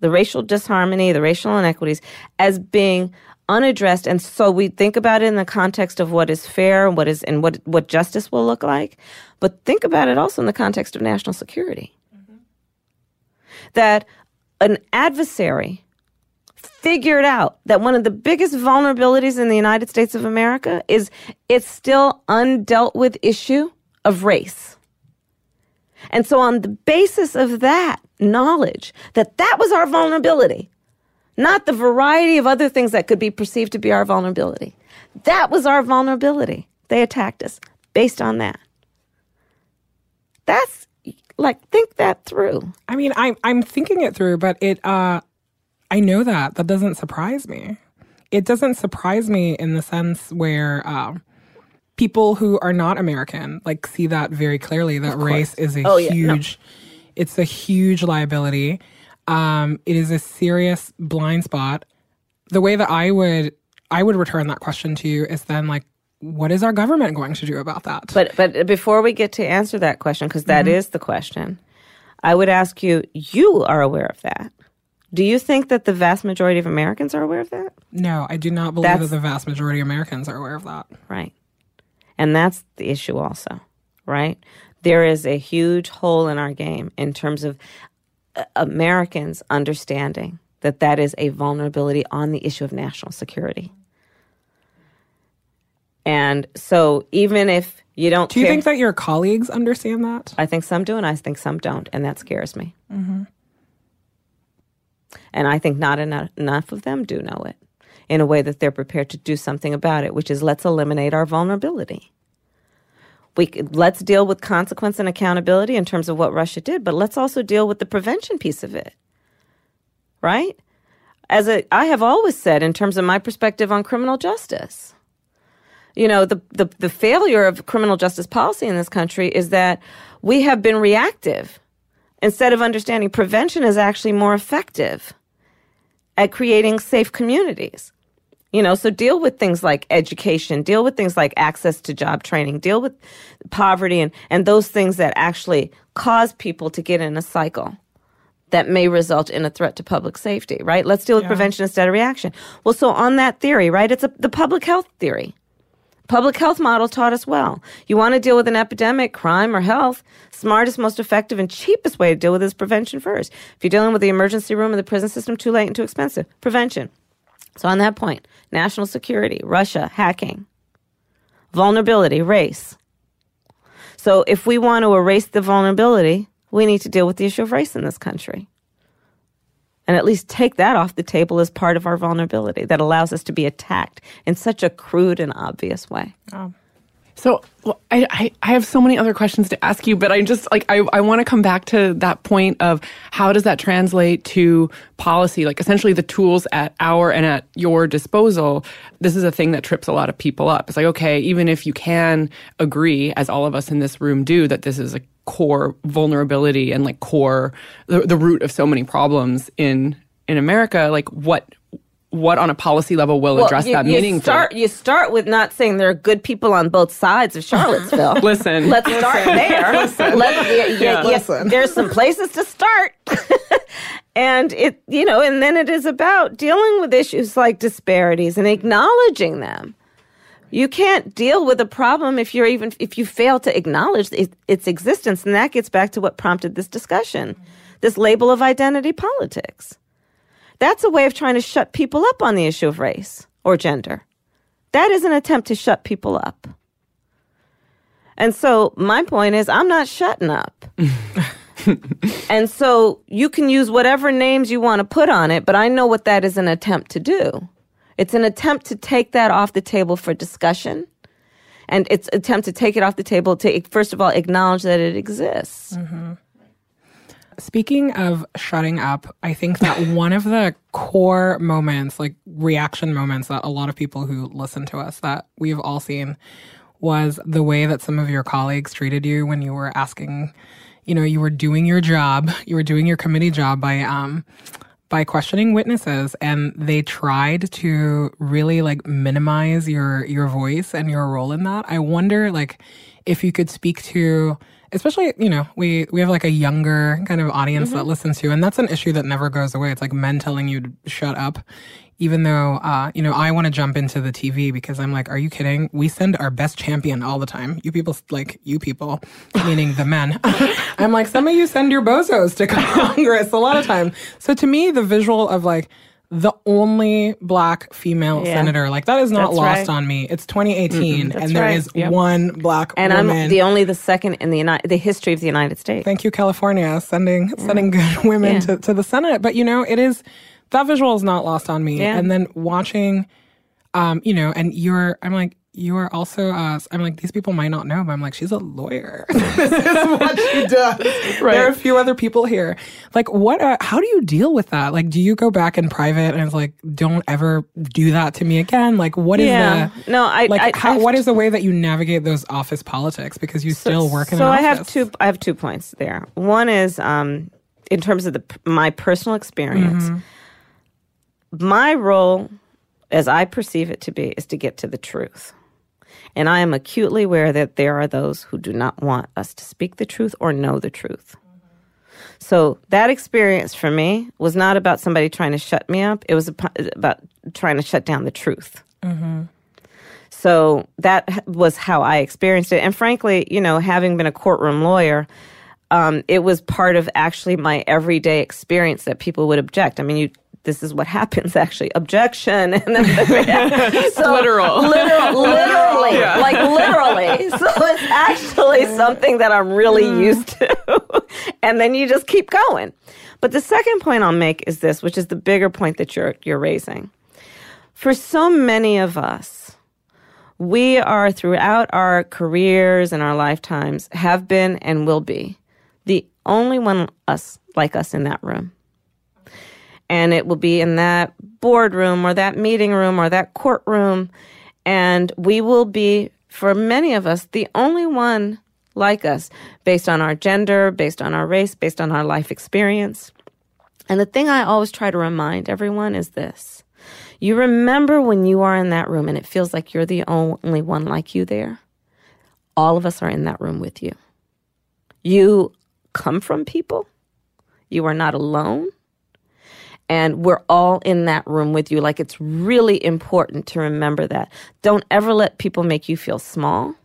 the racial disharmony the racial inequities as being unaddressed. And so we think about it in the context of what is fair and what is and what what justice will look like. But think about it also in the context of national security. Mm-hmm. That an adversary figured out that one of the biggest vulnerabilities in the United States of America is it's still undealt with issue of race. And so on the basis of that knowledge that that was our vulnerability, not the variety of other things that could be perceived to be our vulnerability. That was our vulnerability. They attacked us based on that. That's like think that through. i mean i'm i'm thinking it through but it uh i know that that doesn't surprise me it doesn't surprise me in the sense where um people who are not American like see that very clearly that race is a Oh, yeah, no. huge it's a huge liability. Um, it is a serious blind spot. the way that I would I would return that question to you is then like, what is our government going to do about that? But but before we get to answer that question, because that is the question, I would ask you: You are aware of that? Do you think that the vast majority of Americans are aware of that? no, I do not believe That's- that the vast majority of Americans are aware of that. Right. And that's the issue also, right? There is a huge hole in our game in terms of uh, Americans understanding that that is a vulnerability on the issue of national security. And so even if you don't Do you care- think that your colleagues understand that? I think some do, and I think some don't, and that scares me. And I think not enough, enough of them do know it in a way that they're prepared to do something about it, which is let's eliminate our vulnerability. We let's deal with consequence and accountability in terms of what Russia did, but let's also deal with the prevention piece of it. Right? As a, I have always said, in terms of my perspective on criminal justice, you know the, the the failure of criminal justice policy in this country is that we have been reactive instead of understanding prevention is actually more effective at creating safe communities. You know so deal with things like education deal with things like access to job training deal with poverty and and those things that actually cause people to get in a cycle that may result in a threat to public safety right? Let's deal with prevention instead of reaction. Well so on that theory right it's a, the public health theory Public health model taught us well. You want to deal with an epidemic, crime, or health, smartest, most effective, and cheapest way to deal with it is prevention first. If you're dealing with the emergency room in the prison system, too late and too expensive. Prevention. So on that point, national security, Russia, hacking, vulnerability, race. So if we want to erase the vulnerability, we need to deal with the issue of race in this country. And at least take that off the table as part of our vulnerability that allows us to be attacked in such a crude and obvious way. Oh. So well, I, I I have so many other questions to ask you, but I just like I I want to come back to that point of how does that translate to policy? Like essentially the tools at our and at your disposal. This is a thing that trips a lot of people up. It's like okay, even if you can agree, as all of us in this room do, that this is a core vulnerability and like core the, the root of so many problems in in America. Like what what on a policy level will address you, that you meaningfully? start you start with not saying there are good people on both sides of Charlottesville. Listen. let's start there. Let's, you- you- Yeah. you- Listen. There's some places to start, and it you know, and then it is about dealing with issues like disparities and acknowledging them. You can't deal with a problem if you're even if you fail to acknowledge it, its existence, and that gets back to what prompted this discussion, this label of identity politics. That's a way of trying to shut people up on the issue of race or gender. That is an attempt to shut people up. And so my point is, I'm not shutting up. and so you can use whatever names you want to put on it, but I know what that is an attempt to do. It's an attempt to take that off the table for discussion. And it's an attempt to take it off the table to, first of all, acknowledge that it exists. Speaking of shutting up, I think that one of the core moments, like reaction moments that a lot of people who listen to us that we've all seen was the way that some of your colleagues treated you when you were asking, you know, you were doing your job, you were doing your committee job by um by questioning witnesses and they tried to really like minimize your your voice and your role in that. I wonder like if you could speak to especially you know we we have like a younger kind of audience mm-hmm. that listens to you and that's an issue that never goes away it's like men telling you to shut up even though uh you know i want to jump into the tv because i'm like are you kidding we send our best champion all the time you people like you people meaning the men i'm like some of you send your bozos to congress a lot of time so to me the visual of like the only black female Yeah. senator like that is not That's lost right. on me it's 2018 and there right. is one black woman. And woman I'm the only the second in the United, the history of the United States. thank you california sending sending good women Yeah. to, to the senate but you know it is that visual is not lost on me Yeah. and then watching um you know and you're i'm like you are also uh i'm like these people might not know but i'm like she's a lawyer this is what she does there are a few other people here like what uh, how do you deal with that like do you go back in private and it's like don't ever do that to me again like what is Yeah. the No, I- like I- how I- what is the way that you navigate those office politics because you still work in so I have two. I have two points there. One is um, in terms of the my personal experience. Mm-hmm. My role, as I perceive it to be, is to get to the truth. And I am acutely aware that there are those who do not want us to speak the truth or know the truth. So that experience for me was not about somebody trying to shut me up. It was about trying to shut down the truth. So that was how I experienced it. And frankly, you know, having been a courtroom lawyer, um, it was part of actually my everyday experience that people would object. I mean, you. This is what happens actually. Objection, and then so, Literal. literal, literally, like literally. So it's actually something that I'm really used to, and then you just keep going. But the second point I'll make is this, which is the bigger point that you're you're raising. For so many of us, we are throughout our careers and our lifetimes have been and will be the only one us like us in that room and it will be in that boardroom or that meeting room or that courtroom. And we will be for many of us the only one like us based on our gender based on our race based on our life experience. And the thing i always try to remind everyone is this. You remember when you are in that room and it feels like you're the only one like you there? All of us are in that room with you. You come from people, you are not alone, and we're all in that room with you. Like it's really important to remember that. Don't ever let people make you feel small.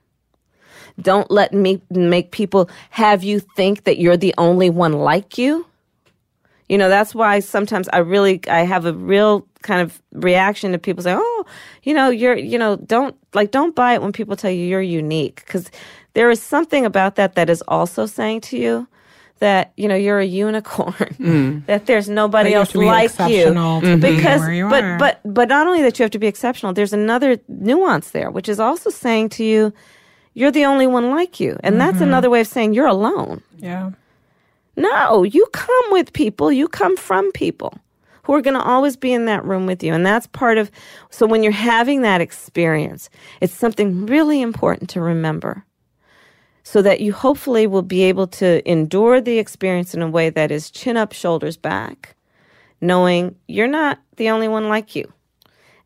Don't let me make people have you think that you're the only one like you. You know, that's why sometimes I really I have a real kind of reaction to people saying, "Oh, you know, you're, you know, don't like don't buy it when people tell you you're unique because there is something about that that is also saying to you that, you know, you're a unicorn. Hmm. that there's nobody That you have else to be like you. exceptional to be mm-hmm. Because where you but are. but but not only that you have to be exceptional, there's another nuance there, which is also saying to you you're the only one like you. And that's mm-hmm. another way of saying you're alone. Yeah. No, you come with people, you come from people who are going to always be in that room with you. And that's part of, so when you're having that experience, it's something really important to remember so that you hopefully will be able to endure the experience in a way that is chin up, shoulders back, knowing you're not the only one like you.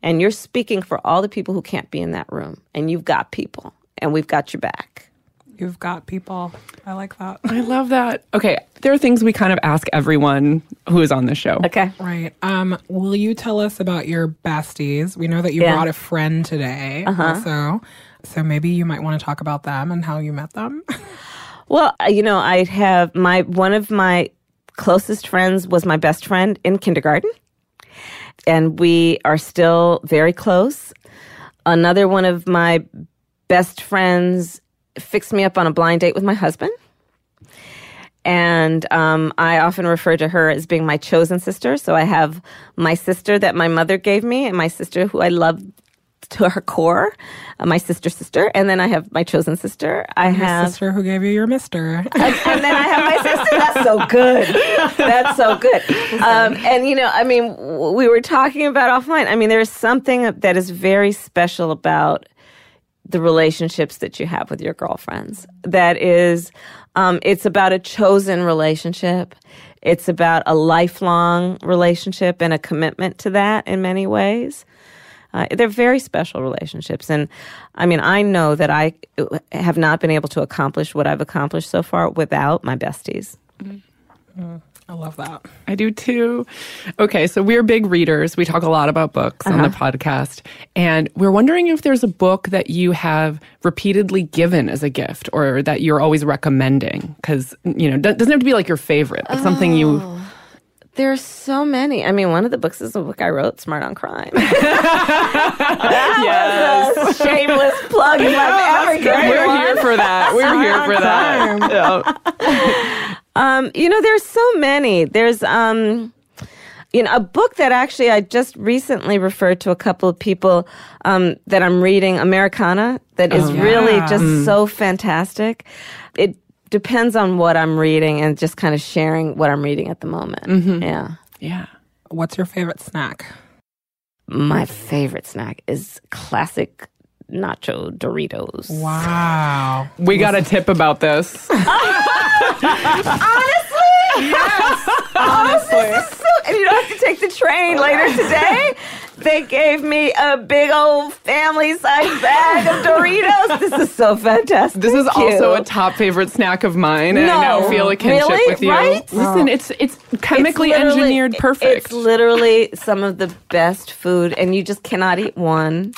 And you're speaking for all the people who can't be in that room. And you've got people, and we've got your back. You've got people. I like that. I love that. Okay, there are things we kind of ask everyone who is on the show. Okay. Right. Um, will you tell us about your besties? We know that you Yeah. brought a friend today. Also. So maybe you might want to talk about them and how you met them. Well, uh, you know, I have my one of my closest friends was my best friend in kindergarten, and we are still very close. Another one of my best friends fixed me up on a blind date with my husband. And um, I often refer to her as being my chosen sister. So I have my sister that my mother gave me, and my sister who I love to her core, uh, my sister sister. And then I have my chosen sister. I Your have sister who gave you your mister. and then I have my sister. That's so good. That's so good. Um, and you know, I mean, we were talking about offline. I mean, there's something that is very special about the relationships that you have with your girlfriends. That is, um, it's about a chosen relationship. It's about a lifelong relationship and a commitment to that in many ways. Uh, they're very special relationships. And I mean, I know that I have not been able to accomplish what I've accomplished so far without my besties. I love that. I do too. Okay, so we're big readers. We talk a lot about books on the podcast. And we're wondering if there's a book that you have repeatedly given as a gift or that you're always recommending. Because, you know, it doesn't have to be like your favorite, but something you. There's so many. I mean, one of the books is a book I wrote, Smart on Crime. Yes. That's a shameless plug if I've ever given We're one. here for that. We're here for that. Yeah. Um, you know, there's so many. There's um, you know, a book that actually I just recently referred to a couple of people um, that I'm reading, Americanah, that is really yeah. just so fantastic. It depends on what I'm reading and just kind of sharing what I'm reading at the moment. Mm-hmm. Yeah. Yeah. What's your favorite snack? My favorite snack is classic nacho Doritos. Wow. We got a tip about this. Honestly, Honestly. so, and you don't have to take the train. later today. They gave me a big old family size bag of Doritos. This is so fantastic. This is Thank also you. a top favorite snack of mine, and I now feel a kinship really? with you. Right? Listen, it's it's chemically It's engineered perfect. It's literally some of the best food, and you just cannot eat one.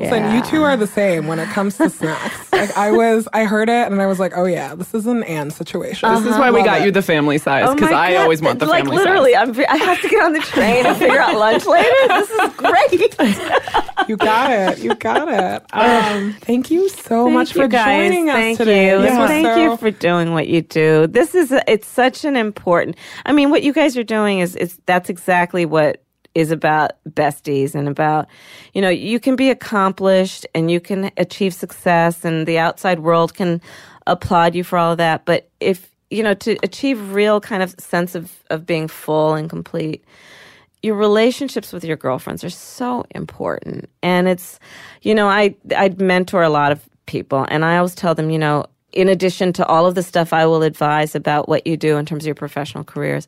Listen, you two are the same when it comes to snacks. Like I was, I heard it and I was like, oh yeah, this is an and situation. this is why we Love got it. you the family size Oh because my I God, always want the like family literally, size. I'm, ve- I have to get on the train and figure out lunch later. This is great. You got it. You got it. Um, thank you so Thank much you for guys. joining us Thank today. You. This was Thank so- you for doing what you do. This is a, it's such an important. I mean, what you guys are doing is is that's exactly what is about besties and about you know you can be accomplished and you can achieve success and the outside world can applaud you for all of that. But if you know to achieve real kind of sense of of being full and complete your relationships with your girlfriends are so important. And it's you know i i mentor a lot of people and i always tell them you know in addition to all of the stuff i will advise about what you do in terms of your professional careers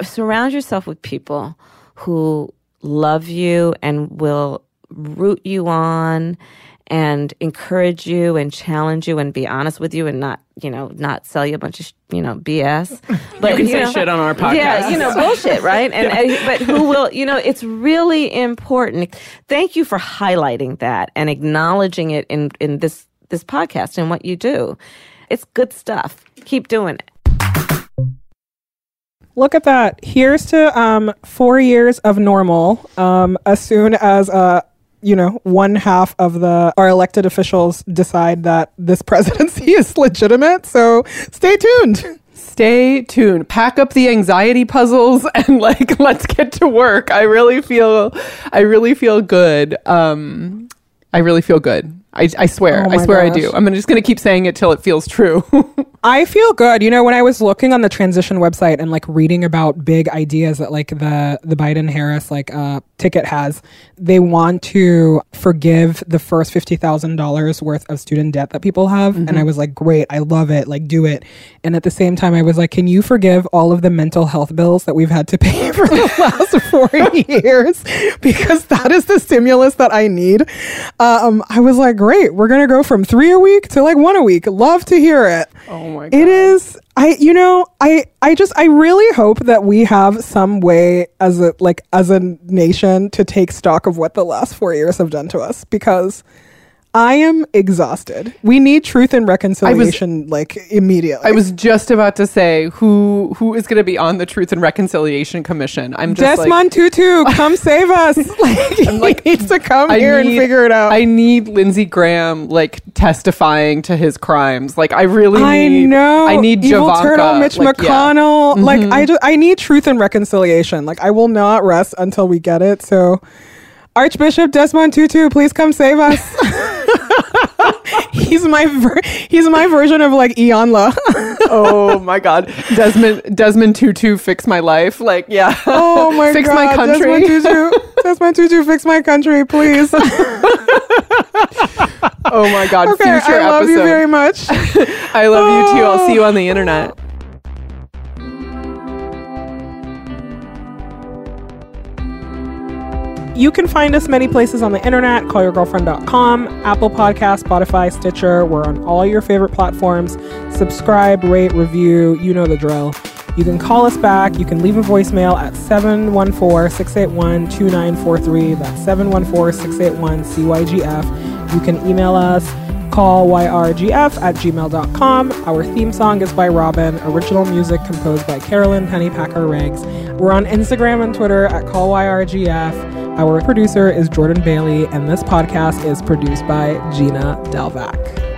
surround yourself with people who love you and will root you on and encourage you and challenge you and be honest with you and not you know not sell you a bunch of sh- you know bs but You can say know- shit on our podcast. yeah you know bullshit right? And and- but who will you know it's really important. Thank you for highlighting that and acknowledging it in in this this podcast and what you do. It's good stuff. Keep doing it Look at that. Here's to um, four years of normal. Um, as soon as uh, you know, one half of the our elected officials decide that this presidency is legitimate. So stay tuned. Stay tuned. Pack up the anxiety puzzles and like let's get to work. I really feel I really feel good. Um I really feel good. I, I swear. Oh I swear I do. I'm just going to keep saying it till it feels true. I feel good. You know, when I was looking on the transition website and like reading about big ideas that like the the Biden Harris like uh ticket has, they want to forgive the first fifty thousand dollars worth of student debt that people have. And I was like, great, I love it, like do it. And at the same time I was like, can you forgive all of the mental health bills that we've had to pay for the last four years? Because that is the stimulus that I need. Um, I was like, great, we're gonna go from three a week to like one a week. Love to hear it. oh my It is. I you know, I I just I really hope that we have some way as a like as a nation to take stock of what the last 4 years have done to us because I am exhausted. We need truth and reconciliation like immediately. I was just about to say who who is going to be on the Truth and Reconciliation Commission. I'm just like, Desmond Tutu, come save us. Like, he like, needs to come I here and need- figure it out. I need Lindsey Graham like testifying to his crimes. Like I really I need know. I need evil Javanka, turtle Mitch like, yeah. Mm-hmm. McConnell. Like I just I need truth and reconciliation. Like I will not rest until we get it. So Archbishop Desmond Tutu, please come save us. he's my ver- he's my version of like Iyanla. oh my god desmond desmond tutu fix my life like yeah oh my god. fix god. my country Desmond Tutu, Desmond Tutu, fix my country, please. oh my god okay, future I love episode you very much. i love you too i'll see you on the internet You can find us many places on the internet, callyourgirlfriend.com, Apple Podcast, Spotify, Stitcher. We're on all your favorite platforms. Subscribe, rate, review, you know the drill. You can call us back. You can leave a voicemail at 714-681-2943. That's 714-681-CYGF. You can email us callyrgf at gmail.com. Our theme song is by Robyn, original music composed by Carolyn Pennypacker Riggs. We're on Instagram and Twitter at callyrgf. Our producer is Jordan Bailey, and this podcast is produced by Gina Delvac.